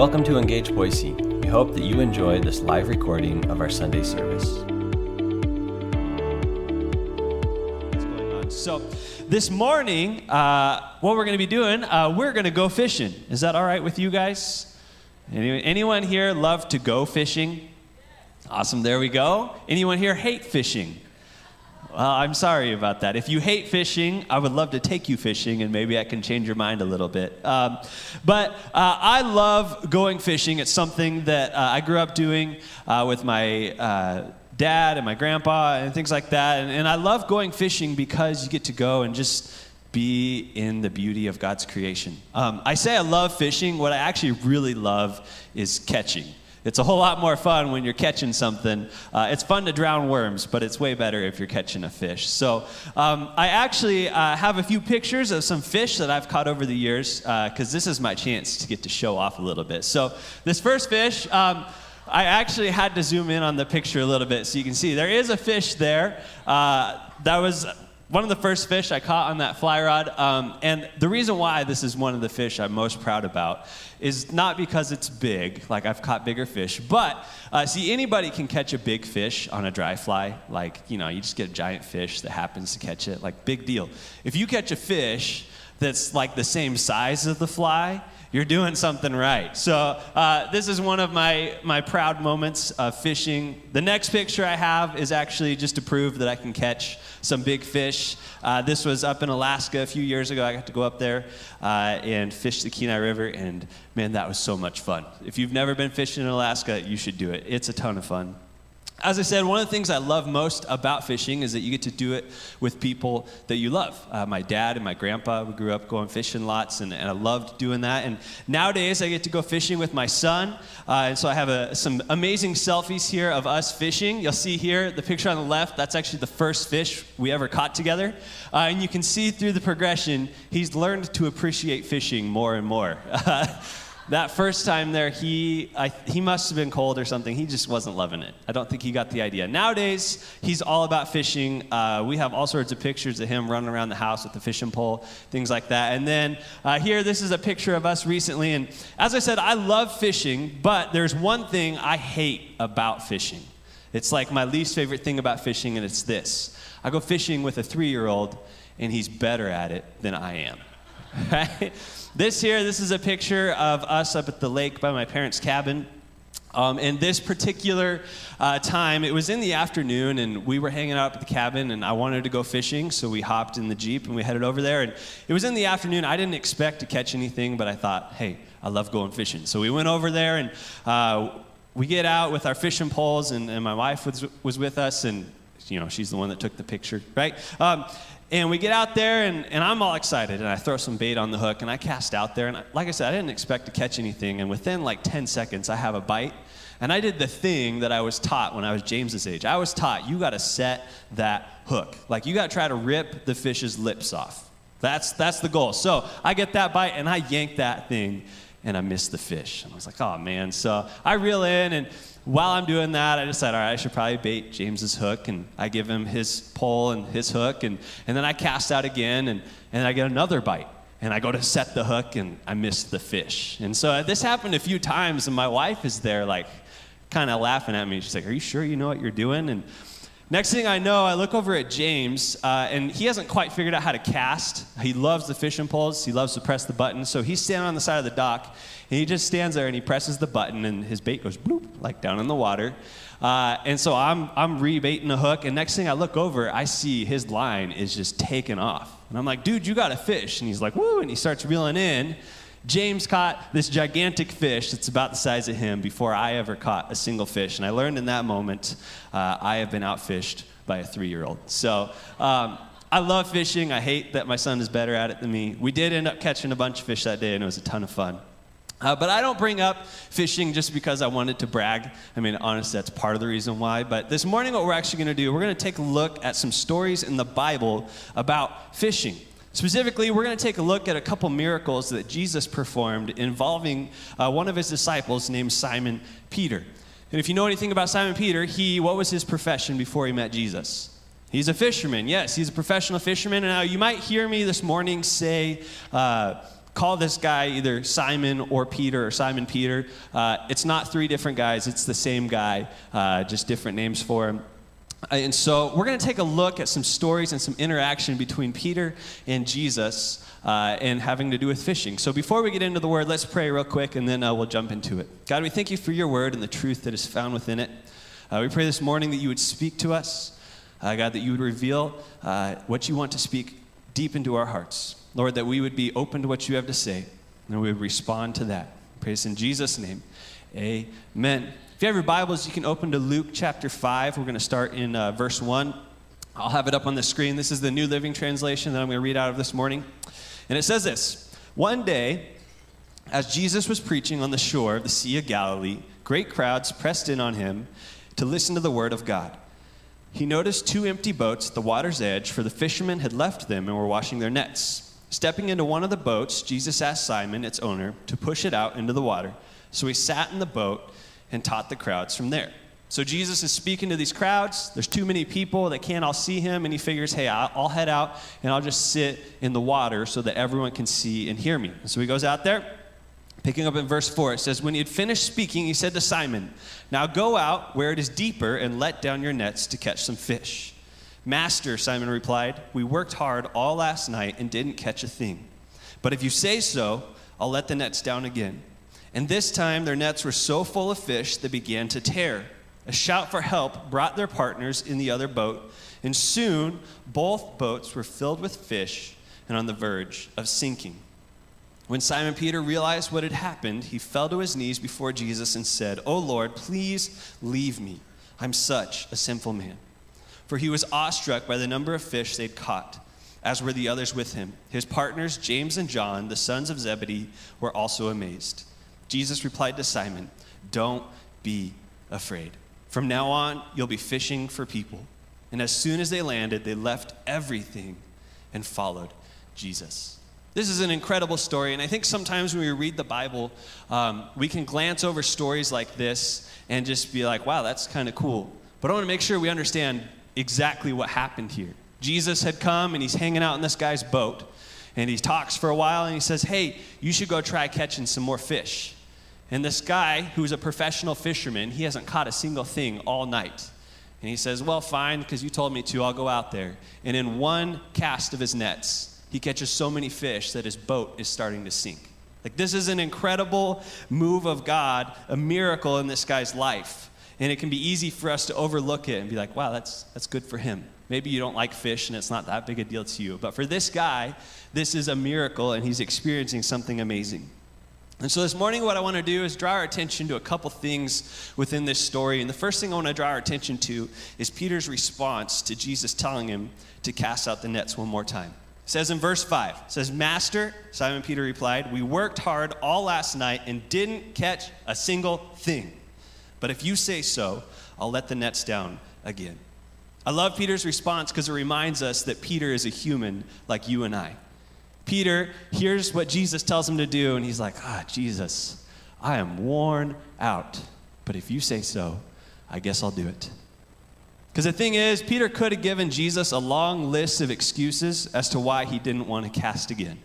Welcome to Engage Boise. We hope that you enjoy this live recording of our Sunday service. What's going on? So, this morning, uh, what we're going to be doing, uh, we're going to go fishing. Is that all right with you guys? Any, anyone here love to go fishing? Awesome, there we go. Anyone here hate fishing? Well, I'm sorry about that. If you hate fishing, I would love to take you fishing and maybe I can change your mind a little bit. Um, but uh, I love going fishing. It's something that uh, I grew up doing uh, with my uh, dad and my grandpa and things like that. And, and I love going fishing because you get to go and just be in the beauty of God's creation. Um, I say I love fishing. What I actually really love is catching. It's a whole lot more fun when you're catching something. Uh, it's fun to drown worms, but it's way better if you're catching a fish. So, um, I actually uh, have a few pictures of some fish that I've caught over the years because uh, this is my chance to get to show off a little bit. So, this first fish, um, I actually had to zoom in on the picture a little bit so you can see there is a fish there. Uh, that was one of the first fish I caught on that fly rod. Um, and the reason why this is one of the fish I'm most proud about is not because it's big, like I've caught bigger fish, but uh, see, anybody can catch a big fish on a dry fly. Like, you know, you just get a giant fish that happens to catch it. Like, big deal. If you catch a fish that's like the same size as the fly, you're doing something right. So uh, this is one of my, my proud moments of fishing. The next picture I have is actually just to prove that I can catch some big fish. Uh, this was up in Alaska a few years ago. I got to go up there uh, and fish the Kenai River, and man, that was so much fun. If you've never been fishing in Alaska, you should do it. It's a ton of fun as I said, one of the things I love most about fishing is that you get to do it with people that you love. Uh, my dad and my grandpa, we grew up going fishing lots, and, and, I loved doing that. And nowadays, I get to go fishing with my son. Uh, and so I have a, some amazing selfies here of us fishing. You'll see here the picture on the left, that's actually the first fish we ever caught together. Uh, and you can see through the progression, he's learned to appreciate fishing more and more. that first time there, he, I, he must have been cold or something. He just wasn't loving it. I don't think he got the idea. Nowadays, he's all about fishing. Uh, we have all sorts of pictures of him running around the house with the fishing pole, things like that. And then uh, here, this is a picture of us recently. And as I said, I love fishing, but there's one thing I hate about fishing. It's like my least favorite thing about fishing, and it's this I go fishing with a three year old, and he's better at it than I am. Right? This here, this is a picture of us up at the lake by my parents' cabin. Um, and this particular uh, time, it was in the afternoon, and we were hanging out at the cabin, and I wanted to go fishing, so we hopped in the Jeep and we headed over there. And it was in the afternoon. I didn't expect to catch anything, but I thought, hey, I love going fishing. So we went over there, and uh, we get out with our fishing poles, and, and my wife was, was with us, and you know, she's the one that took the picture, right? Um, and we get out there, and, and I'm all excited, and I throw some bait on the hook, and I cast out there. And I, like I said, I didn't expect to catch anything. And within like 10 seconds, I have a bite. And I did the thing that I was taught when I was James's age. I was taught you got to set that hook. Like you got to try to rip the fish's lips off. That's, that's the goal. So I get that bite, and I yank that thing, and I miss the fish. And I was like, oh man. So I reel in, and while I'm doing that, I decide, all right, I should probably bait James's hook, and I give him his pole and his hook, and, and then I cast out again, and, and I get another bite. And I go to set the hook, and I miss the fish. And so uh, this happened a few times, and my wife is there, like, kind of laughing at me. She's like, Are you sure you know what you're doing? And next thing I know, I look over at James, uh, and he hasn't quite figured out how to cast. He loves the fishing poles, he loves to press the button. So he's standing on the side of the dock, and he just stands there and he presses the button, and his bait goes bloop, like down in the water. Uh, and so I'm, I'm rebaiting the hook, and next thing I look over, I see his line is just taken off. And I'm like, dude, you got a fish. And he's like, woo, and he starts reeling in. James caught this gigantic fish that's about the size of him before I ever caught a single fish. And I learned in that moment uh, I have been outfished by a three year old. So um, I love fishing. I hate that my son is better at it than me. We did end up catching a bunch of fish that day, and it was a ton of fun. Uh, but I don't bring up fishing just because I wanted to brag. I mean, honestly, that's part of the reason why. But this morning, what we're actually going to do, we're going to take a look at some stories in the Bible about fishing. Specifically, we're going to take a look at a couple miracles that Jesus performed involving uh, one of his disciples named Simon Peter. And if you know anything about Simon Peter, he what was his profession before he met Jesus? He's a fisherman. Yes, he's a professional fisherman. And now you might hear me this morning say. Uh, call this guy either Simon or Peter or Simon Peter. Uh, it's not three different guys, it's the same guy, uh, just different names for him. Uh, and so we're going to take a look at some stories and some interaction between Peter and Jesus uh, and having to do with fishing. So before we get into the word, let's pray real quick and then uh, we'll jump into it. God, we thank you for your word and the truth that is found within it. Uh, we pray this morning that you would speak to us, uh, God, that you would reveal uh, what you want to speak deep into our hearts. Lord, that we would be open to what you have to say and we would respond to that. Praise in Jesus' name. Amen. If you have your Bibles, you can open to Luke chapter 5. We're going to start in uh, verse 1. I'll have it up on the screen. This is the New Living Translation that I'm going to read out of this morning. And it says this One day, as Jesus was preaching on the shore of the Sea of Galilee, great crowds pressed in on him to listen to the word of God. He noticed two empty boats at the water's edge, for the fishermen had left them and were washing their nets. Stepping into one of the boats, Jesus asked Simon, its owner, to push it out into the water. So he sat in the boat and taught the crowds from there. So Jesus is speaking to these crowds. There's too many people that can't all see him, and he figures, hey, I'll head out and I'll just sit in the water so that everyone can see and hear me. so he goes out there. Picking up in verse 4, it says, When he had finished speaking, he said to Simon, Now go out where it is deeper and let down your nets to catch some fish. Master, Simon replied, We worked hard all last night and didn't catch a thing. But if you say so, I'll let the nets down again. And this time their nets were so full of fish they began to tear. A shout for help brought their partners in the other boat, and soon both boats were filled with fish and on the verge of sinking. When Simon Peter realized what had happened, he fell to his knees before Jesus and said, Oh Lord, please leave me. I'm such a sinful man. For he was awestruck by the number of fish they'd caught, as were the others with him. His partners, James and John, the sons of Zebedee, were also amazed. Jesus replied to Simon, Don't be afraid. From now on, you'll be fishing for people. And as soon as they landed, they left everything and followed Jesus. This is an incredible story, and I think sometimes when we read the Bible, um, we can glance over stories like this and just be like, wow, that's kind of cool. But I want to make sure we understand exactly what happened here. Jesus had come and he's hanging out in this guy's boat, and he talks for a while and he says, hey, you should go try catching some more fish. And this guy, who's a professional fisherman, he hasn't caught a single thing all night. And he says, Well, fine, because you told me to, I'll go out there. And in one cast of his nets, he catches so many fish that his boat is starting to sink. Like, this is an incredible move of God, a miracle in this guy's life. And it can be easy for us to overlook it and be like, wow, that's, that's good for him. Maybe you don't like fish and it's not that big a deal to you. But for this guy, this is a miracle and he's experiencing something amazing. And so this morning, what I want to do is draw our attention to a couple things within this story. And the first thing I want to draw our attention to is Peter's response to Jesus telling him to cast out the nets one more time. It says in verse 5, it says, Master, Simon Peter replied, We worked hard all last night and didn't catch a single thing. But if you say so, I'll let the nets down again. I love Peter's response because it reminds us that Peter is a human like you and I. Peter hears what Jesus tells him to do, and he's like, Ah, Jesus, I am worn out. But if you say so, I guess I'll do it. Because the thing is, Peter could have given Jesus a long list of excuses as to why he didn't want to cast again.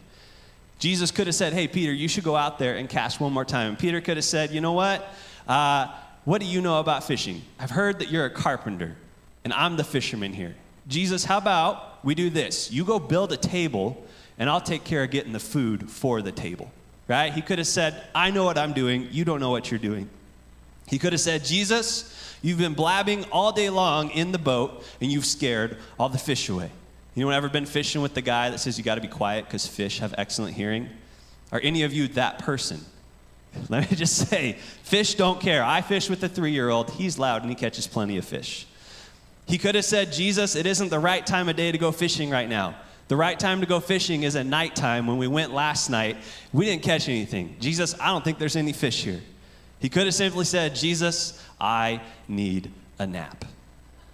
Jesus could have said, Hey, Peter, you should go out there and cast one more time. And Peter could have said, You know what? Uh, what do you know about fishing? I've heard that you're a carpenter, and I'm the fisherman here. Jesus, how about we do this? You go build a table and I'll take care of getting the food for the table. Right? He could have said, I know what I'm doing, you don't know what you're doing. He could have said, Jesus, you've been blabbing all day long in the boat and you've scared all the fish away. Anyone ever been fishing with the guy that says you got to be quiet because fish have excellent hearing? Are any of you that person? Let me just say, fish don't care. I fish with a three year old. He's loud and he catches plenty of fish. He could have said, Jesus, it isn't the right time of day to go fishing right now. The right time to go fishing is at nighttime. When we went last night, we didn't catch anything. Jesus, I don't think there's any fish here. He could have simply said, Jesus, I need a nap.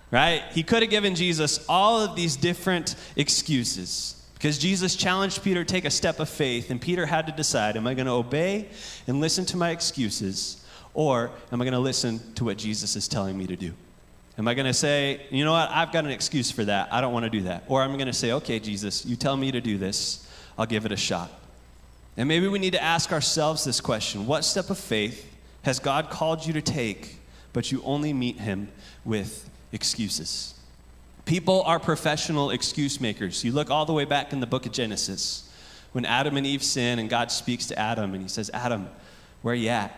Right? He could have given Jesus all of these different excuses because Jesus challenged Peter to take a step of faith, and Peter had to decide am I going to obey and listen to my excuses, or am I going to listen to what Jesus is telling me to do? Am I going to say, you know what, I've got an excuse for that. I don't want to do that. Or I'm going to say, okay, Jesus, you tell me to do this. I'll give it a shot. And maybe we need to ask ourselves this question What step of faith has God called you to take, but you only meet Him with excuses? People are professional excuse makers. You look all the way back in the book of Genesis when Adam and Eve sin, and God speaks to Adam and He says, Adam, where are you at?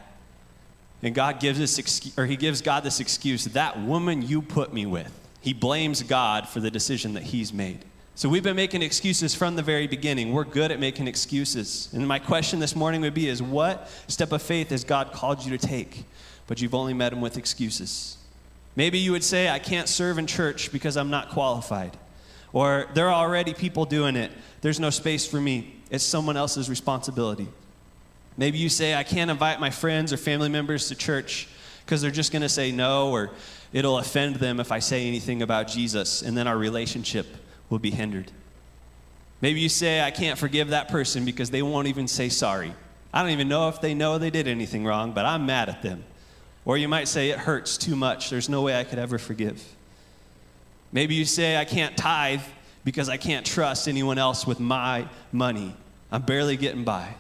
And God gives this excuse, or He gives God this excuse that woman you put me with. He blames God for the decision that He's made. So we've been making excuses from the very beginning. We're good at making excuses. And my question this morning would be is what step of faith has God called you to take, but you've only met him with excuses? Maybe you would say I can't serve in church because I'm not qualified. Or there are already people doing it. There's no space for me. It's someone else's responsibility. Maybe you say I can't invite my friends or family members to church because they're just going to say no or it'll offend them if I say anything about Jesus and then our relationship will be hindered. Maybe you say, I can't forgive that person because they won't even say sorry. I don't even know if they know they did anything wrong, but I'm mad at them. Or you might say, it hurts too much. There's no way I could ever forgive. Maybe you say, I can't tithe because I can't trust anyone else with my money. I'm barely getting by.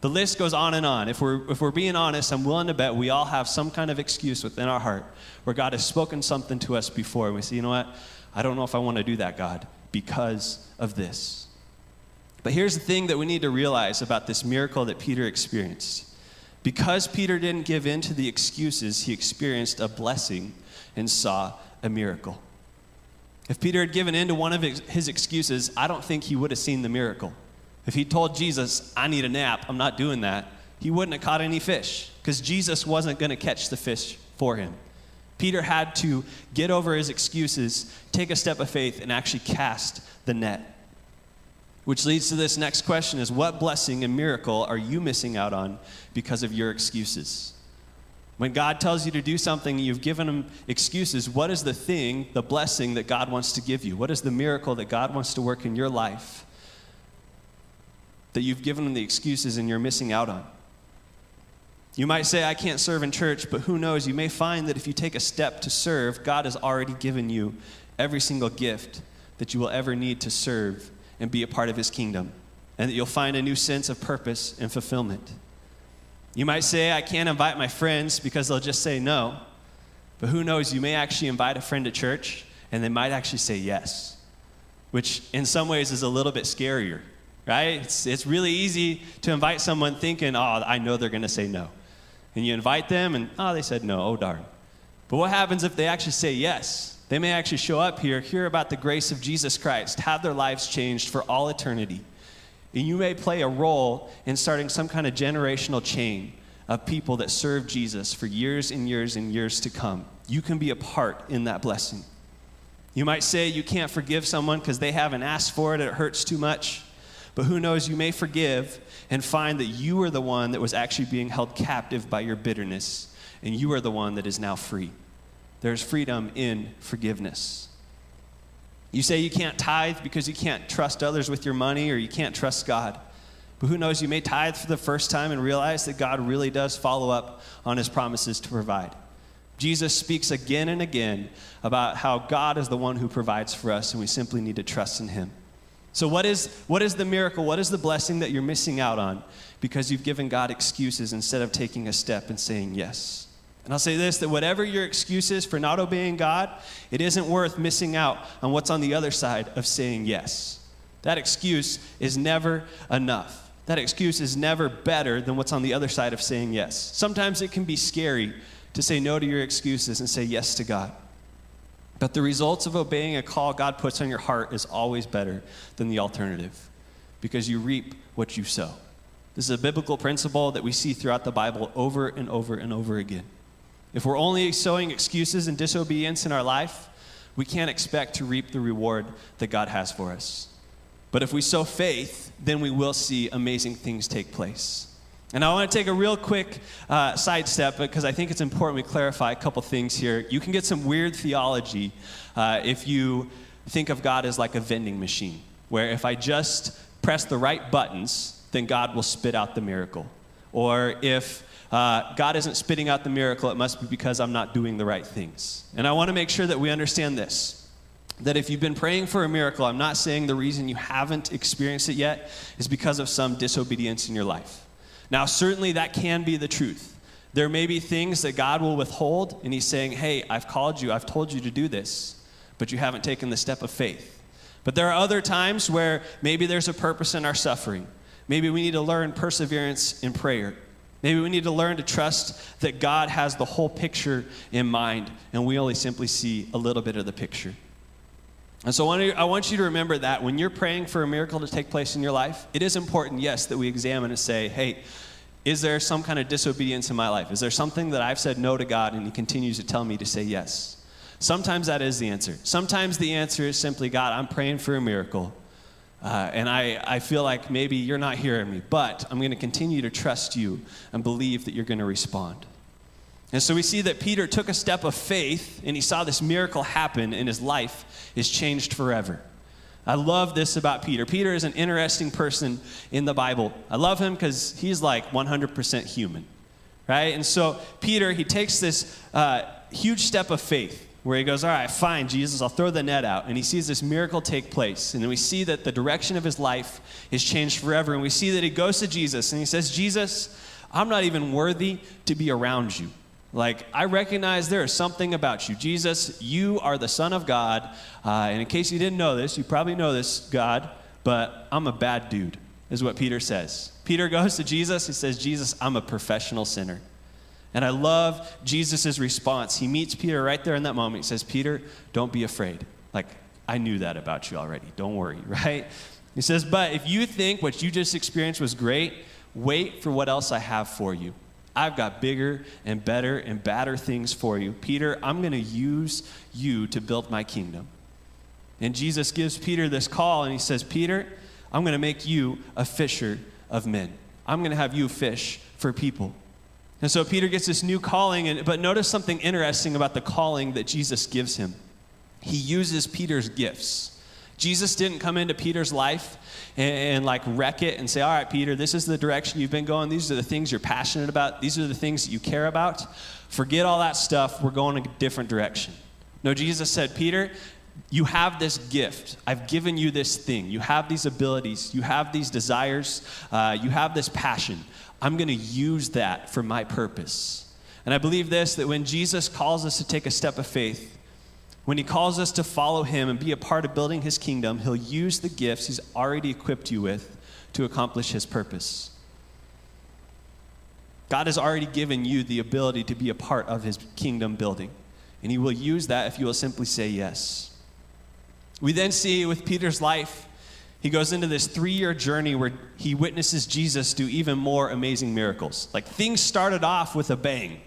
The list goes on and on. If we're, if we're being honest, I'm willing to bet we all have some kind of excuse within our heart where God has spoken something to us before, and we say, you know what? I don't know if I want to do that, God, because of this. But here's the thing that we need to realize about this miracle that Peter experienced. Because Peter didn't give in to the excuses, he experienced a blessing and saw a miracle. If Peter had given in to one of his excuses, I don't think he would have seen the miracle. If he told Jesus, I need a nap, I'm not doing that, he wouldn't have caught any fish because Jesus wasn't going to catch the fish for him. Peter had to get over his excuses, take a step of faith, and actually cast the net. Which leads to this next question is what blessing and miracle are you missing out on because of your excuses? When God tells you to do something, you've given him excuses. What is the thing, the blessing that God wants to give you? What is the miracle that God wants to work in your life that you've given them the excuses and you're missing out on? You might say, I can't serve in church, but who knows? You may find that if you take a step to serve, God has already given you every single gift that you will ever need to serve and be a part of His kingdom, and that you'll find a new sense of purpose and fulfillment. You might say, I can't invite my friends because they'll just say no, but who knows? You may actually invite a friend to church, and they might actually say yes, which in some ways is a little bit scarier, right? It's, it's really easy to invite someone thinking, oh, I know they're going to say no and you invite them, and oh, they said no, oh darn. But what happens if they actually say yes? They may actually show up here, hear about the grace of Jesus Christ, have their lives changed for all eternity. And you may play a role in starting some kind of generational chain of people that serve Jesus for years and years and years to come. You can be a part in that blessing. You might say you can't forgive someone because they haven't asked for it, it hurts too much. But who knows, you may forgive and find that you are the one that was actually being held captive by your bitterness, and you are the one that is now free. There's freedom in forgiveness. You say you can't tithe because you can't trust others with your money or you can't trust God. But who knows, you may tithe for the first time and realize that God really does follow up on his promises to provide. Jesus speaks again and again about how God is the one who provides for us, and we simply need to trust in him. So, what is, what is the miracle? What is the blessing that you're missing out on because you've given God excuses instead of taking a step and saying yes? And I'll say this that whatever your excuse is for not obeying God, it isn't worth missing out on what's on the other side of saying yes. That excuse is never enough. That excuse is never better than what's on the other side of saying yes. Sometimes it can be scary to say no to your excuses and say yes to God. But the results of obeying a call God puts on your heart is always better than the alternative because you reap what you sow. This is a biblical principle that we see throughout the Bible over and over and over again. If we're only sowing excuses and disobedience in our life, we can't expect to reap the reward that God has for us. But if we sow faith, then we will see amazing things take place. And I want to take a real quick uh, sidestep because I think it's important we clarify a couple things here. You can get some weird theology uh, if you think of God as like a vending machine, where if I just press the right buttons, then God will spit out the miracle. Or if uh, God isn't spitting out the miracle, it must be because I'm not doing the right things. And I want to make sure that we understand this. that if you've been praying for a miracle, I'm not saying the reason you haven't experienced it yet is because of some disobedience in your life. Now, certainly that can be the truth. There may be things that God will withhold, and He's saying, Hey, I've called you, I've told you to do this, but you haven't taken the step of faith. But there are other times where maybe there's a purpose in our suffering. Maybe we need to learn perseverance in prayer. Maybe we need to learn to trust that God has the whole picture in mind, and we only simply see a little bit of the picture. And so I want you to remember that when you're praying for a miracle to take place in your life, it is important, yes, that we examine and say, hey, is there some kind of disobedience in my life? Is there something that I've said no to God and He continues to tell me to say yes? Sometimes that is the answer. Sometimes the answer is simply, God, I'm praying for a miracle. Uh, and I, I feel like maybe you're not hearing me, but I'm going to continue to trust you and believe that you're going to respond. And so we see that Peter took a step of faith and he saw this miracle happen, and his life is changed forever. I love this about Peter. Peter is an interesting person in the Bible. I love him because he's like 100% human, right? And so Peter, he takes this uh, huge step of faith where he goes, All right, fine, Jesus, I'll throw the net out. And he sees this miracle take place. And then we see that the direction of his life is changed forever. And we see that he goes to Jesus and he says, Jesus, I'm not even worthy to be around you. Like, I recognize there is something about you. Jesus, you are the Son of God. Uh, and in case you didn't know this, you probably know this, God, but I'm a bad dude, is what Peter says. Peter goes to Jesus. He says, Jesus, I'm a professional sinner. And I love Jesus' response. He meets Peter right there in that moment. He says, Peter, don't be afraid. Like, I knew that about you already. Don't worry, right? He says, But if you think what you just experienced was great, wait for what else I have for you. I've got bigger and better and badder things for you. Peter, I'm going to use you to build my kingdom. And Jesus gives Peter this call and he says, Peter, I'm going to make you a fisher of men. I'm going to have you fish for people. And so Peter gets this new calling, and, but notice something interesting about the calling that Jesus gives him. He uses Peter's gifts. Jesus didn't come into Peter's life and, and, like wreck it and say, All right, Peter, this is the direction you've been going. These are the things you're passionate about. These are the things that you care about. Forget all that stuff. We're going a different direction. No, Jesus said, Peter, you have this gift. I've given you this thing. You have these abilities. You have these desires. Uh, you have this passion. I'm going to use that for my purpose. And I believe this that when Jesus calls us to take a step of faith, when he calls us to follow him and be a part of building his kingdom, he'll use the gifts he's already equipped you with to accomplish his purpose. God has already given you the ability to be a part of his kingdom building, and he will use that if you will simply say yes. We then see with Peter's life, he goes into this three year journey where he witnesses Jesus do even more amazing miracles. Like things started off with a bang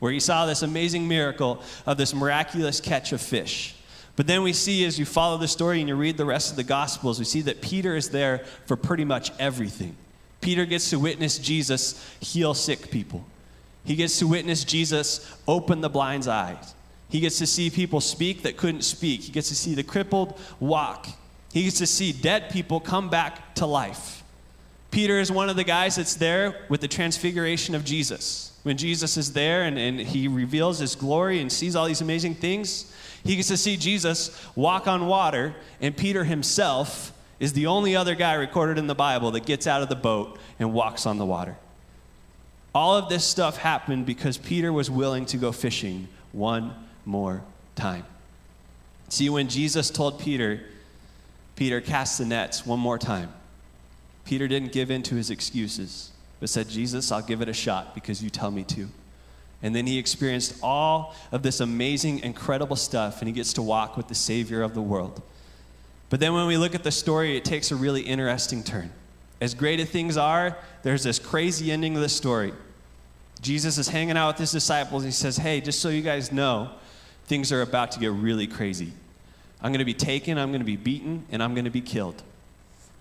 where he saw this amazing miracle of this miraculous catch of fish. But then we see, as you follow the story and you read the rest of the Gospels, we see that Peter is there for pretty much everything. Peter gets to witness Jesus heal sick people, he gets to witness Jesus open the blind's eyes. He gets to see people speak that couldn't speak. He gets to see the crippled walk. He gets to see dead people come back to life. Peter is one of the guys that's there with the transfiguration of Jesus when Jesus is there and, and he reveals his glory and sees all these amazing things, he gets to see Jesus walk on water, and Peter himself is the only other guy recorded in the Bible that gets out of the boat and walks on the water. All of this stuff happened because Peter was willing to go fishing one more time. See, when Jesus told Peter, Peter, cast the nets one more time, Peter didn't give in to his excuses but said, Jesus, I'll give it a shot because you tell me to. And then he experienced all of this amazing, incredible stuff, and he gets to walk with the Savior of the world. But then when we look at the story, it takes a really interesting turn. As great as things are, there's this crazy ending of the story. Jesus is hanging out with his disciples, and he says, Hey, just so you guys know, things are about to get really crazy. I'm going to be taken, I'm going to be beaten, and I'm going to be killed.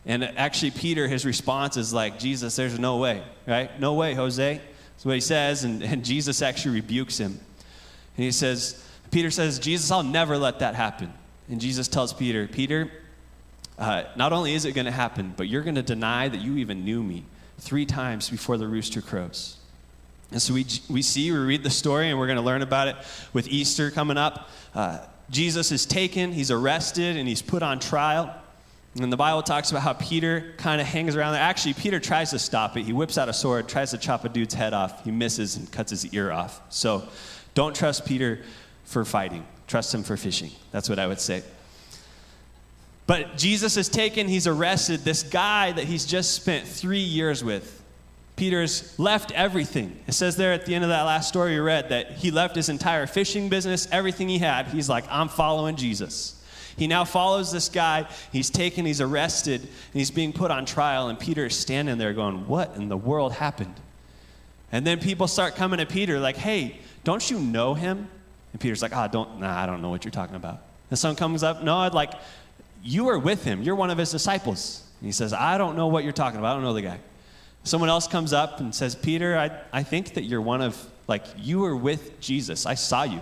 And actually, Peter, his response is like, Jesus, there's no way, right? No way, Jose. That's what he says. And, and Jesus actually rebukes him. And he says, Peter says, Jesus, I'll never let that happen. And Jesus tells Peter, Peter, uh, not only is it going to happen, but you're going to deny that you even knew me three times before the rooster crows. And so we, we see, we read the story, and we're going to learn about it with Easter coming up. Uh, Jesus is taken, he's arrested, and he's put on trial. And the Bible talks about how Peter kind of hangs around there. Actually, Peter tries to stop it. He whips out a sword, tries to chop a dude's head off. He misses and cuts his ear off. So don't trust Peter for fighting, trust him for fishing. That's what I would say. But Jesus is taken, he's arrested. This guy that he's just spent three years with, Peter's left everything. It says there at the end of that last story you read that he left his entire fishing business, everything he had. He's like, I'm following Jesus. He now follows this guy. He's taken, he's arrested, and he's being put on trial. And Peter is standing there going, What in the world happened? And then people start coming to Peter, like, Hey, don't you know him? And Peter's like, Ah, oh, don't, nah, I don't know what you're talking about. And someone comes up, No, I'd like, you were with him. You're one of his disciples. And he says, I don't know what you're talking about. I don't know the guy. Someone else comes up and says, Peter, I, I think that you're one of, like, you were with Jesus. I saw you.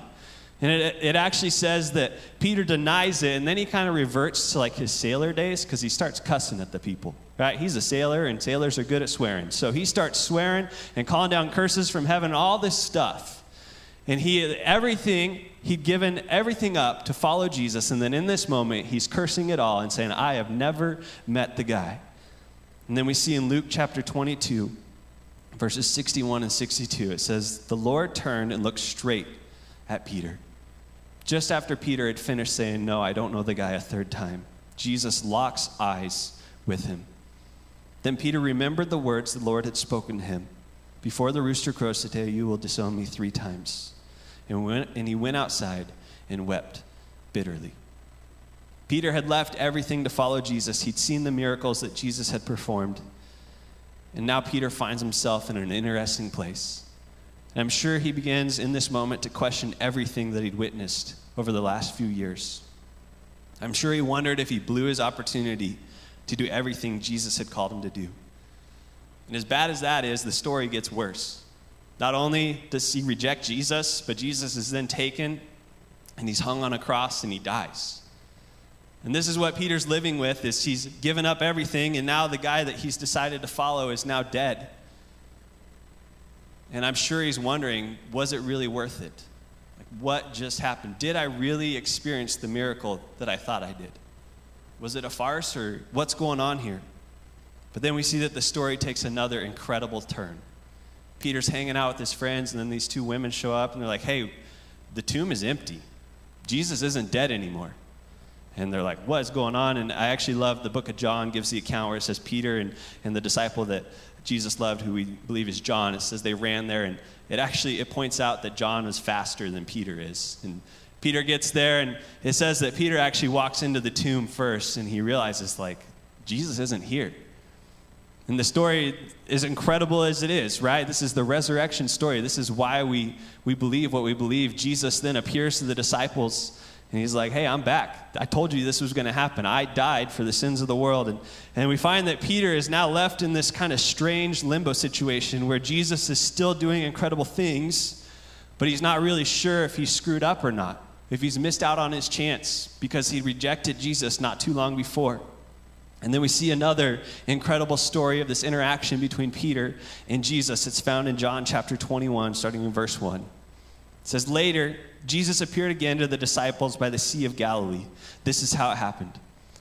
And it, it actually says that Peter denies it, and then he kind of reverts to like his sailor days because he starts cussing at the people. Right? He's a sailor, and sailors are good at swearing. So he starts swearing and calling down curses from heaven, all this stuff. And he everything he'd given everything up to follow Jesus, and then in this moment he's cursing it all and saying, "I have never met the guy." And then we see in Luke chapter 22, verses 61 and 62, it says, "The Lord turned and looked straight at Peter." Just after Peter had finished saying, No, I don't know the guy a third time, Jesus locks eyes with him. Then Peter remembered the words the Lord had spoken to him Before the rooster crows today, you will disown me three times. And, went, and he went outside and wept bitterly. Peter had left everything to follow Jesus. He'd seen the miracles that Jesus had performed. And now Peter finds himself in an interesting place. And I'm sure he begins in this moment to question everything that he'd witnessed over the last few years. I'm sure he wondered if he blew his opportunity to do everything Jesus had called him to do. And as bad as that is, the story gets worse. Not only does he reject Jesus, but Jesus is then taken and he's hung on a cross and he dies. And this is what Peter's living with is he's given up everything and now the guy that he's decided to follow is now dead. And I'm sure he's wondering, was it really worth it? Like what just happened? Did I really experience the miracle that I thought I did? Was it a farce or what's going on here? But then we see that the story takes another incredible turn. Peter's hanging out with his friends, and then these two women show up, and they're like, hey, the tomb is empty. Jesus isn't dead anymore. And they're like, what is going on? And I actually love the book of John gives the account where it says Peter and, and the disciple that Jesus loved, who we believe is John, it says they ran there, and it actually it points out that John was faster than Peter is. And Peter gets there, and it says that Peter actually walks into the tomb first, and he realizes, like, Jesus isn't here. And the story, as incredible as it is, right? This is the resurrection story. This is why we, we believe what we believe. Jesus then appears to the disciples and he's like, hey, I'm back. I told you this was going to happen. I died for the sins of the world. And, and we find that Peter is now left in this kind of strange limbo situation where Jesus is still doing incredible things, but he's not really sure if he's screwed up or not, if he's missed out on his chance because he rejected Jesus not too long before. And then we see another incredible story of this interaction between Peter and Jesus. It's found in John chapter 21, starting in verse 1. It says, Later, Jesus appeared again to the disciples by the Sea of Galilee. This is how it happened.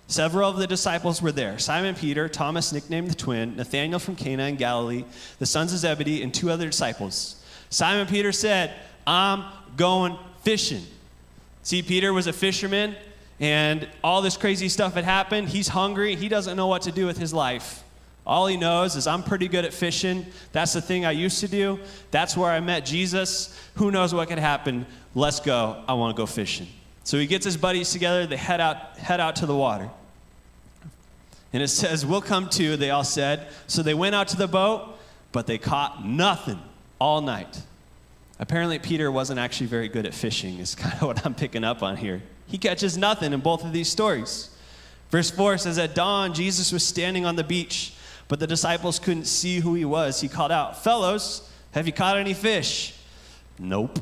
Several of the disciples were there Simon Peter, Thomas, nicknamed the twin, Nathanael from Cana in Galilee, the sons of Zebedee, and two other disciples. Simon Peter said, I'm going fishing. See, Peter was a fisherman, and all this crazy stuff had happened. He's hungry, he doesn't know what to do with his life. All he knows is I'm pretty good at fishing. That's the thing I used to do. That's where I met Jesus. Who knows what could happen? Let's go. I want to go fishing. So he gets his buddies together. They head out, head out to the water. And it says, We'll come too, they all said. So they went out to the boat, but they caught nothing all night. Apparently, Peter wasn't actually very good at fishing, is kind of what I'm picking up on here. He catches nothing in both of these stories. Verse 4 says, At dawn, Jesus was standing on the beach, but the disciples couldn't see who he was. He called out, Fellows, have you caught any fish? Nope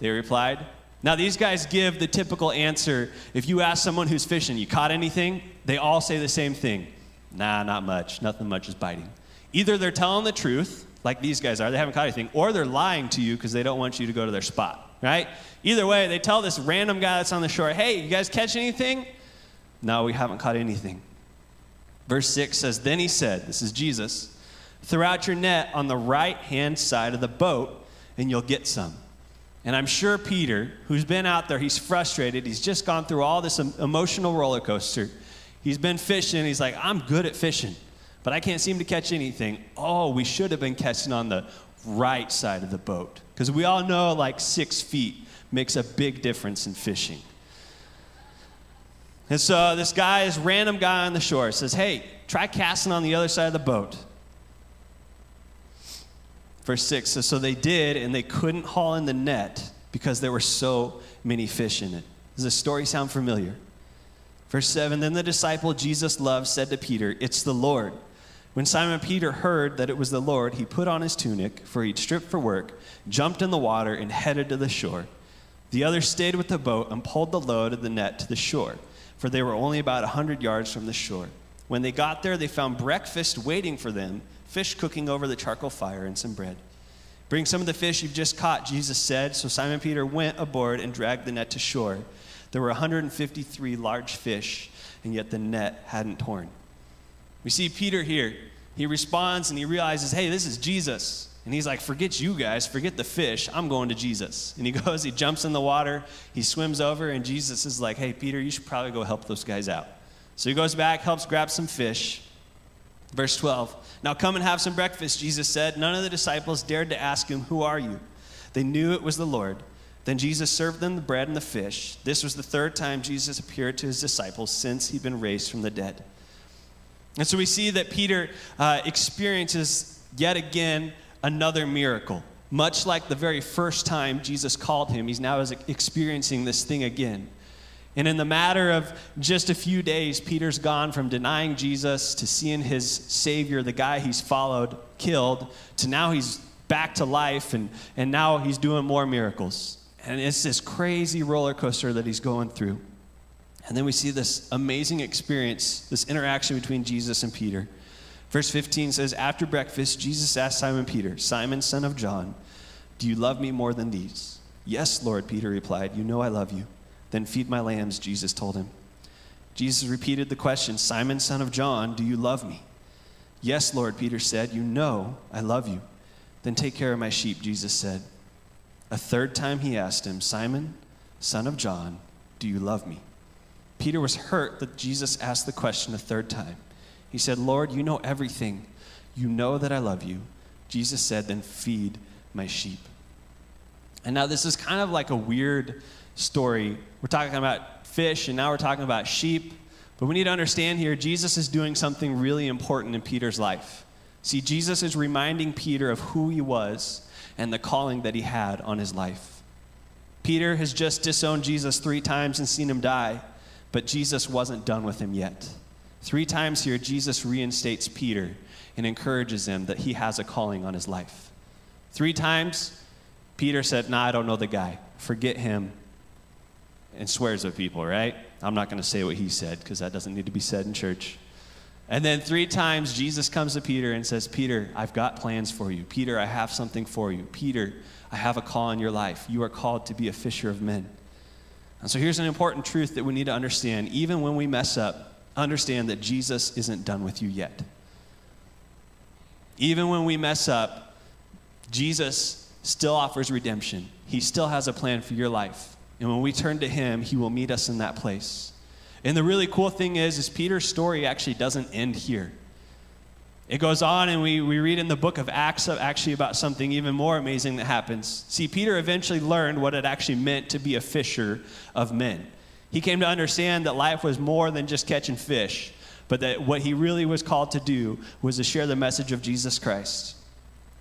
they replied. Now, these guys give the typical answer. If you ask someone who's fishing, you caught anything? They all say the same thing. Nah, not much. Nothing much is biting. Either they're telling the truth, like these guys are, they haven't caught anything, or they're lying to you because they don't want you to go to their spot. right? Either way, they tell this random guy that's on the shore, hey, you guys catch anything? No, we haven't caught anything. Verse 6 says, Then he said, This is Jesus, throw out your net on the right hand side of the boat, and you'll get some. And I'm sure Peter, who's been out there, he's frustrated. He's just gone through all this emotional roller coaster. He's been fishing. He's like, I'm good at fishing, but I can't seem to catch anything. Oh, we should have been catching on the right side of the boat. Because we all know like six feet makes a big difference in fishing. And so this guy, this random guy on the shore, says, Hey, try casting on the other side of the boat. Verse 6 says, So they did, and they couldn't haul in the net because there were so many fish in it. Does the story sound familiar? Verse 7 Then the disciple Jesus loved said to Peter, It's the Lord. When Simon Peter heard that it was the Lord, he put on his tunic, for he'd stripped for work, jumped in the water, and headed to the shore. The others stayed with the boat and pulled the load of the net to the shore, for they were only about a hundred yards from the shore. When they got there, they found breakfast waiting for them fish cooking over the charcoal fire, and some bread. Bring some of the fish you've just caught, Jesus said. So Simon Peter went aboard and dragged the net to shore. There were 153 large fish, and yet the net hadn't torn. We see Peter here. He responds and he realizes, hey, this is Jesus. And he's like, forget you guys, forget the fish. I'm going to Jesus. And he goes, he jumps in the water, he swims over, and Jesus is like, hey, Peter, you should probably go help those guys out. So he goes back, helps grab some fish. Verse 12 Now come and have some breakfast, Jesus said. None of the disciples dared to ask him, Who are you? They knew it was the Lord. Then Jesus served them the bread and the fish. This was the third time Jesus appeared to his disciples since he'd been raised from the dead. And so we see that Peter uh, experiences yet again another miracle. Much like the very first time Jesus called him, he's now experiencing this thing again. And in the matter of just a few days, Peter's gone from denying Jesus to seeing his Savior, the guy he's followed, killed, to now he's back to life and, and now he's doing more miracles. And it's this crazy roller coaster that he's going through. And then we see this amazing experience, this interaction between Jesus and Peter. Verse 15 says, After breakfast, Jesus asked Simon Peter, Simon, son of John, do you love me more than these? Yes, Lord, Peter replied, You know I love you. Then feed my lambs, Jesus told him. Jesus repeated the question Simon, son of John, do you love me? Yes, Lord, Peter said, You know I love you. Then take care of my sheep, Jesus said. A third time he asked him, Simon, son of John, do you love me? Peter was hurt that Jesus asked the question a third time. He said, Lord, you know everything. You know that I love you. Jesus said, Then feed my sheep. And now this is kind of like a weird story. We're talking about fish, and now we're talking about sheep. But we need to understand here Jesus is doing something really important in Peter's life. See, Jesus is reminding Peter of who he was and the calling that he had on his life. Peter has just disowned Jesus three times and seen him die, but Jesus wasn't done with him yet. Three times here, Jesus reinstates Peter and encourages him that he has a calling on his life. Three times, Peter said, Nah, I don't know the guy. Forget him and swears at people, right? I'm not going to say what he said because that doesn't need to be said in church. And then three times Jesus comes to Peter and says, Peter, I've got plans for you. Peter, I have something for you. Peter, I have a call in your life. You are called to be a fisher of men. And so here's an important truth that we need to understand. Even when we mess up, understand that Jesus isn't done with you yet. Even when we mess up, Jesus still offers redemption. He still has a plan for your life. And when we turn to him, he will meet us in that place. And the really cool thing is, is Peter's story actually doesn't end here. It goes on, and we, we read in the book of Acts actually about something even more amazing that happens. See, Peter eventually learned what it actually meant to be a fisher of men. He came to understand that life was more than just catching fish, but that what he really was called to do was to share the message of Jesus Christ.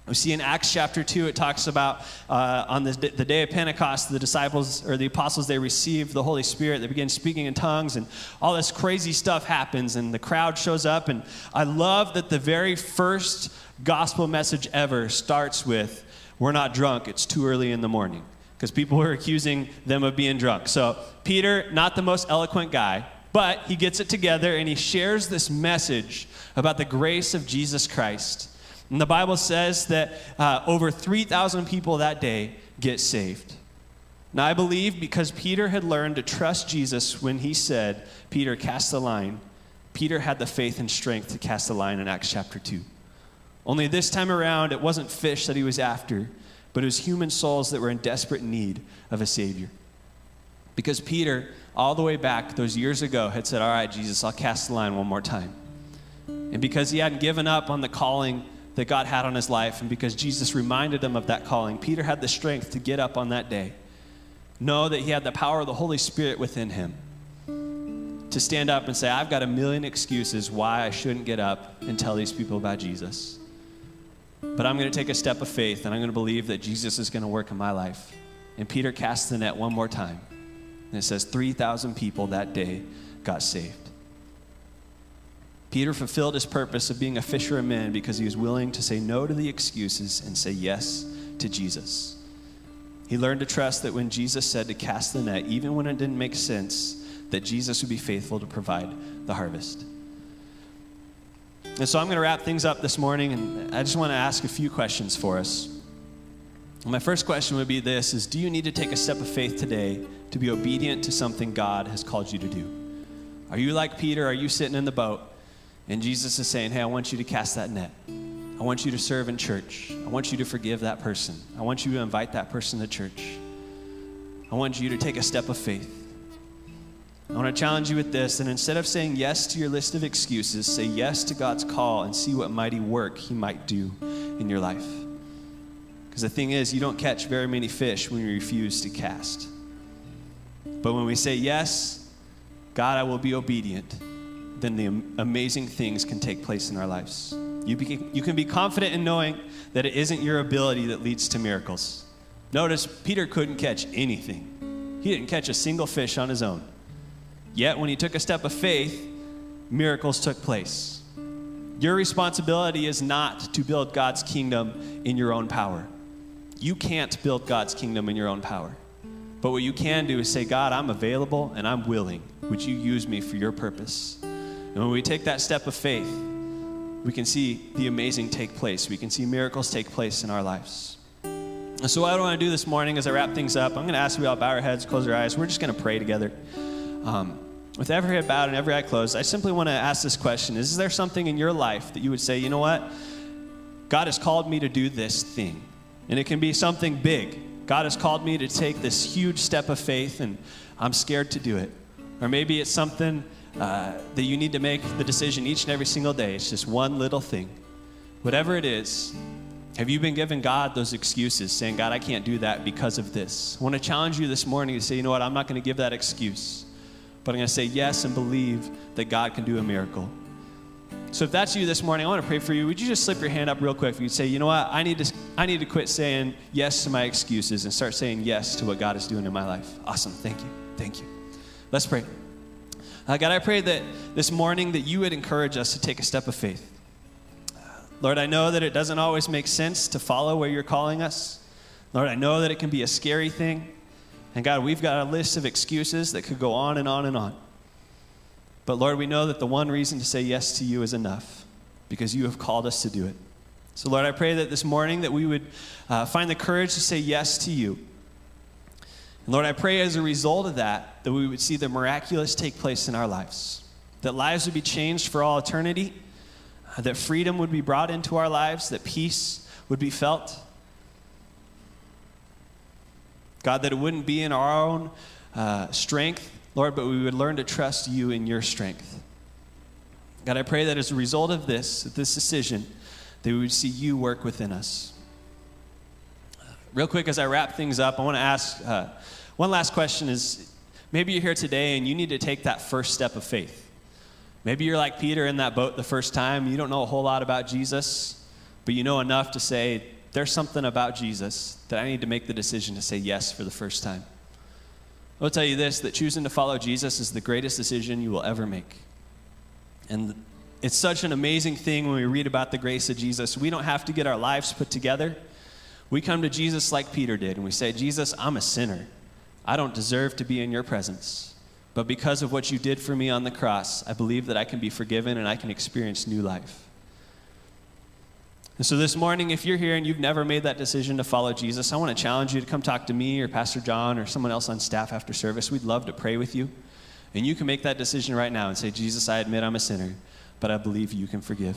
We see in Acts chapter 2, it talks about uh, on the, the day of Pentecost, the disciples or the apostles, they received the Holy Spirit. They begin speaking in tongues, and all this crazy stuff happens, and the crowd shows up. And I love that the very first gospel message ever starts with, We're not drunk, it's too early in the morning. Because people were accusing them of being drunk. So, Peter, not the most eloquent guy, but he gets it together and he shares this message about the grace of Jesus Christ and the Bible says that uh, over 3,000 people that day get saved. Now, I believe because Peter had learned to trust Jesus when he said, Peter, cast the line, Peter had the faith and strength to cast the line in Acts chapter 2. Only this time around, it wasn't fish that he was after, but it was human souls that were in desperate need of a Savior. Because Peter, all the way back those years ago, had said, All right, Jesus, I'll cast the line one more time. And because he hadn't given up on the calling that God had on his life, and because Jesus reminded him of that calling, Peter had the strength to get up on that day, know that he had the power of the Holy Spirit within him to stand up and say, I've got a million excuses why I shouldn't get up and tell these people about Jesus. But I'm going to take a step of faith and I'm going to believe that Jesus is going to work in my life. And Peter cast the net one more time. And it says 3,000 people that day got saved. Peter fulfilled his purpose of being a fisher of men because he was willing to say no to the excuses and say yes to Jesus. He learned to trust that when Jesus said to cast the net, even when it didn't make sense, that Jesus would be faithful to provide the harvest. And so I'm going to wrap things up this morning, and I just want to ask a few questions for us. My first question would be this is do you need to take a step of faith today to be obedient to something God has called you to do? Are you like Peter? Are you sitting in the boat and Jesus is saying, "Hey, I want you to cast that net. I want you to serve in church. I want you to forgive that person. I want you to invite that person to church. I want you to take a step of faith." I want to challenge you with this, and instead of saying yes to your list of excuses, say yes to God's call and see what mighty work He might do in your life. Because the thing is, you don't catch very many fish when you refuse to cast. But when we say yes, God, I will be obedient, then the amazing things can take place in our lives. You, be, you can be confident in knowing that it isn't your ability that leads to miracles. Notice, Peter couldn't catch anything, he didn't catch a single fish on his own. Yet, when he took a step of faith, miracles took place. Your responsibility is not to build God's kingdom in your own power. You can't build God's kingdom in your own power. But what you can do is say, God, I'm available and I'm willing. Would you use me for your purpose? And when we take that step of faith, we can see the amazing take place. We can see miracles take place in our lives. And so, what I want to do this morning as I wrap things up, I'm going to ask you all bow our heads, close our eyes. We're just going to pray together. Um, with every head bowed and every eye closed, I simply want to ask this question Is there something in your life that you would say, you know what? God has called me to do this thing. And it can be something big. God has called me to take this huge step of faith, and I'm scared to do it. Or maybe it's something uh, that you need to make the decision each and every single day. It's just one little thing. Whatever it is, have you been giving God those excuses, saying, God, I can't do that because of this? I want to challenge you this morning to say, you know what, I'm not going to give that excuse but I'm going to say yes and believe that God can do a miracle. So if that's you this morning, I want to pray for you. Would you just slip your hand up real quick? If you say, you know what, I need to, I need to quit saying yes to my excuses and start saying yes to what God is doing in my life. Awesome. Thank you. Thank you. Let's pray. Uh, God, I pray that this morning that you would encourage us to take a step of faith. Lord, I know that it doesn't always make sense to follow where you're calling us. Lord, I know that it can be a scary thing. And God, we've got a list of excuses that could go on and on and on. But Lord, we know that the one reason to say yes to you is enough because you have called us to do it. So, Lord, I pray that this morning that we would uh, find the courage to say yes to you. And Lord, I pray as a result of that, that we would see the miraculous take place in our lives, that lives would be changed for all eternity, uh, that freedom would be brought into our lives, that peace would be felt, God, that it wouldn't be in our own uh, strength, Lord, but we would learn to trust you in your strength. God, I pray that as a result of this, this decision, that we would see you work within us. Real quick, as I wrap things up, I want to ask uh, one last question is maybe you're here today and you need to take that first step of faith. Maybe you're like Peter in that boat the first time. You don't know a whole lot about Jesus, but you know enough to say, there's something about Jesus that I need to make the decision to say yes for the first time. I'll tell you this that choosing to follow Jesus is the greatest decision you will ever make. And it's such an amazing thing when we read about the grace of Jesus. We don't have to get our lives put together. We come to Jesus like Peter did, and we say, Jesus, I'm a sinner. I don't deserve to be in your presence. But because of what you did for me on the cross, I believe that I can be forgiven and I can experience new life. And so this morning, if you're here and you've never made that decision to follow Jesus, I want to challenge you to come talk to me or Pastor John or someone else on staff after service. We'd love to pray with you. And you can make that decision right now and say, Jesus, I admit I'm a sinner, but I believe you can forgive.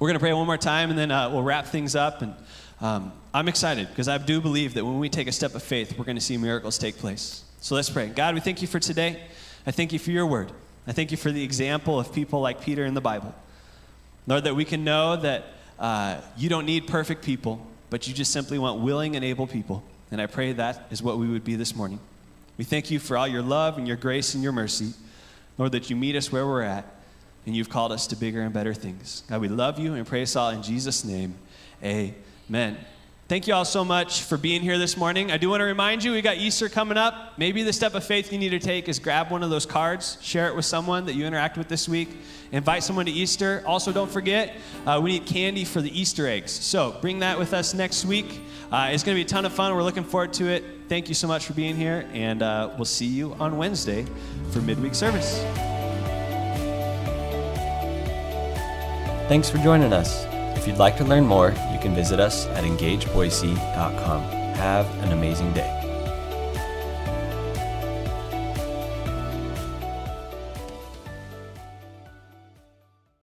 We're going to pray one more time and then uh, we'll wrap things up. And um, I'm excited because I do believe that when we take a step of faith, we're going to see miracles take place. So let's pray. God, we thank you for today. I thank you for your word. I thank you for the example of people like Peter in the Bible. Lord, that we can know that uh, you don't need perfect people, but you just simply want willing and able people. And I pray that is what we would be this morning. We thank you for all your love and your grace and your mercy. Lord, that you meet us where we're at and you've called us to bigger and better things. God, we love you and pray us all in Jesus' name. Amen. Thank you all so much for being here this morning. I do want to remind you we got Easter coming up. Maybe the step of faith you need to take is grab one of those cards, share it with someone that you interact with this week, invite someone to Easter. Also, don't forget, uh, we need candy for the Easter eggs. So bring that with us next week. Uh, it's going to be a ton of fun. We're looking forward to it. Thank you so much for being here, and uh, we'll see you on Wednesday for midweek service. Thanks for joining us. If you'd like to learn more, you can visit us at engageboise.com. Have an amazing day.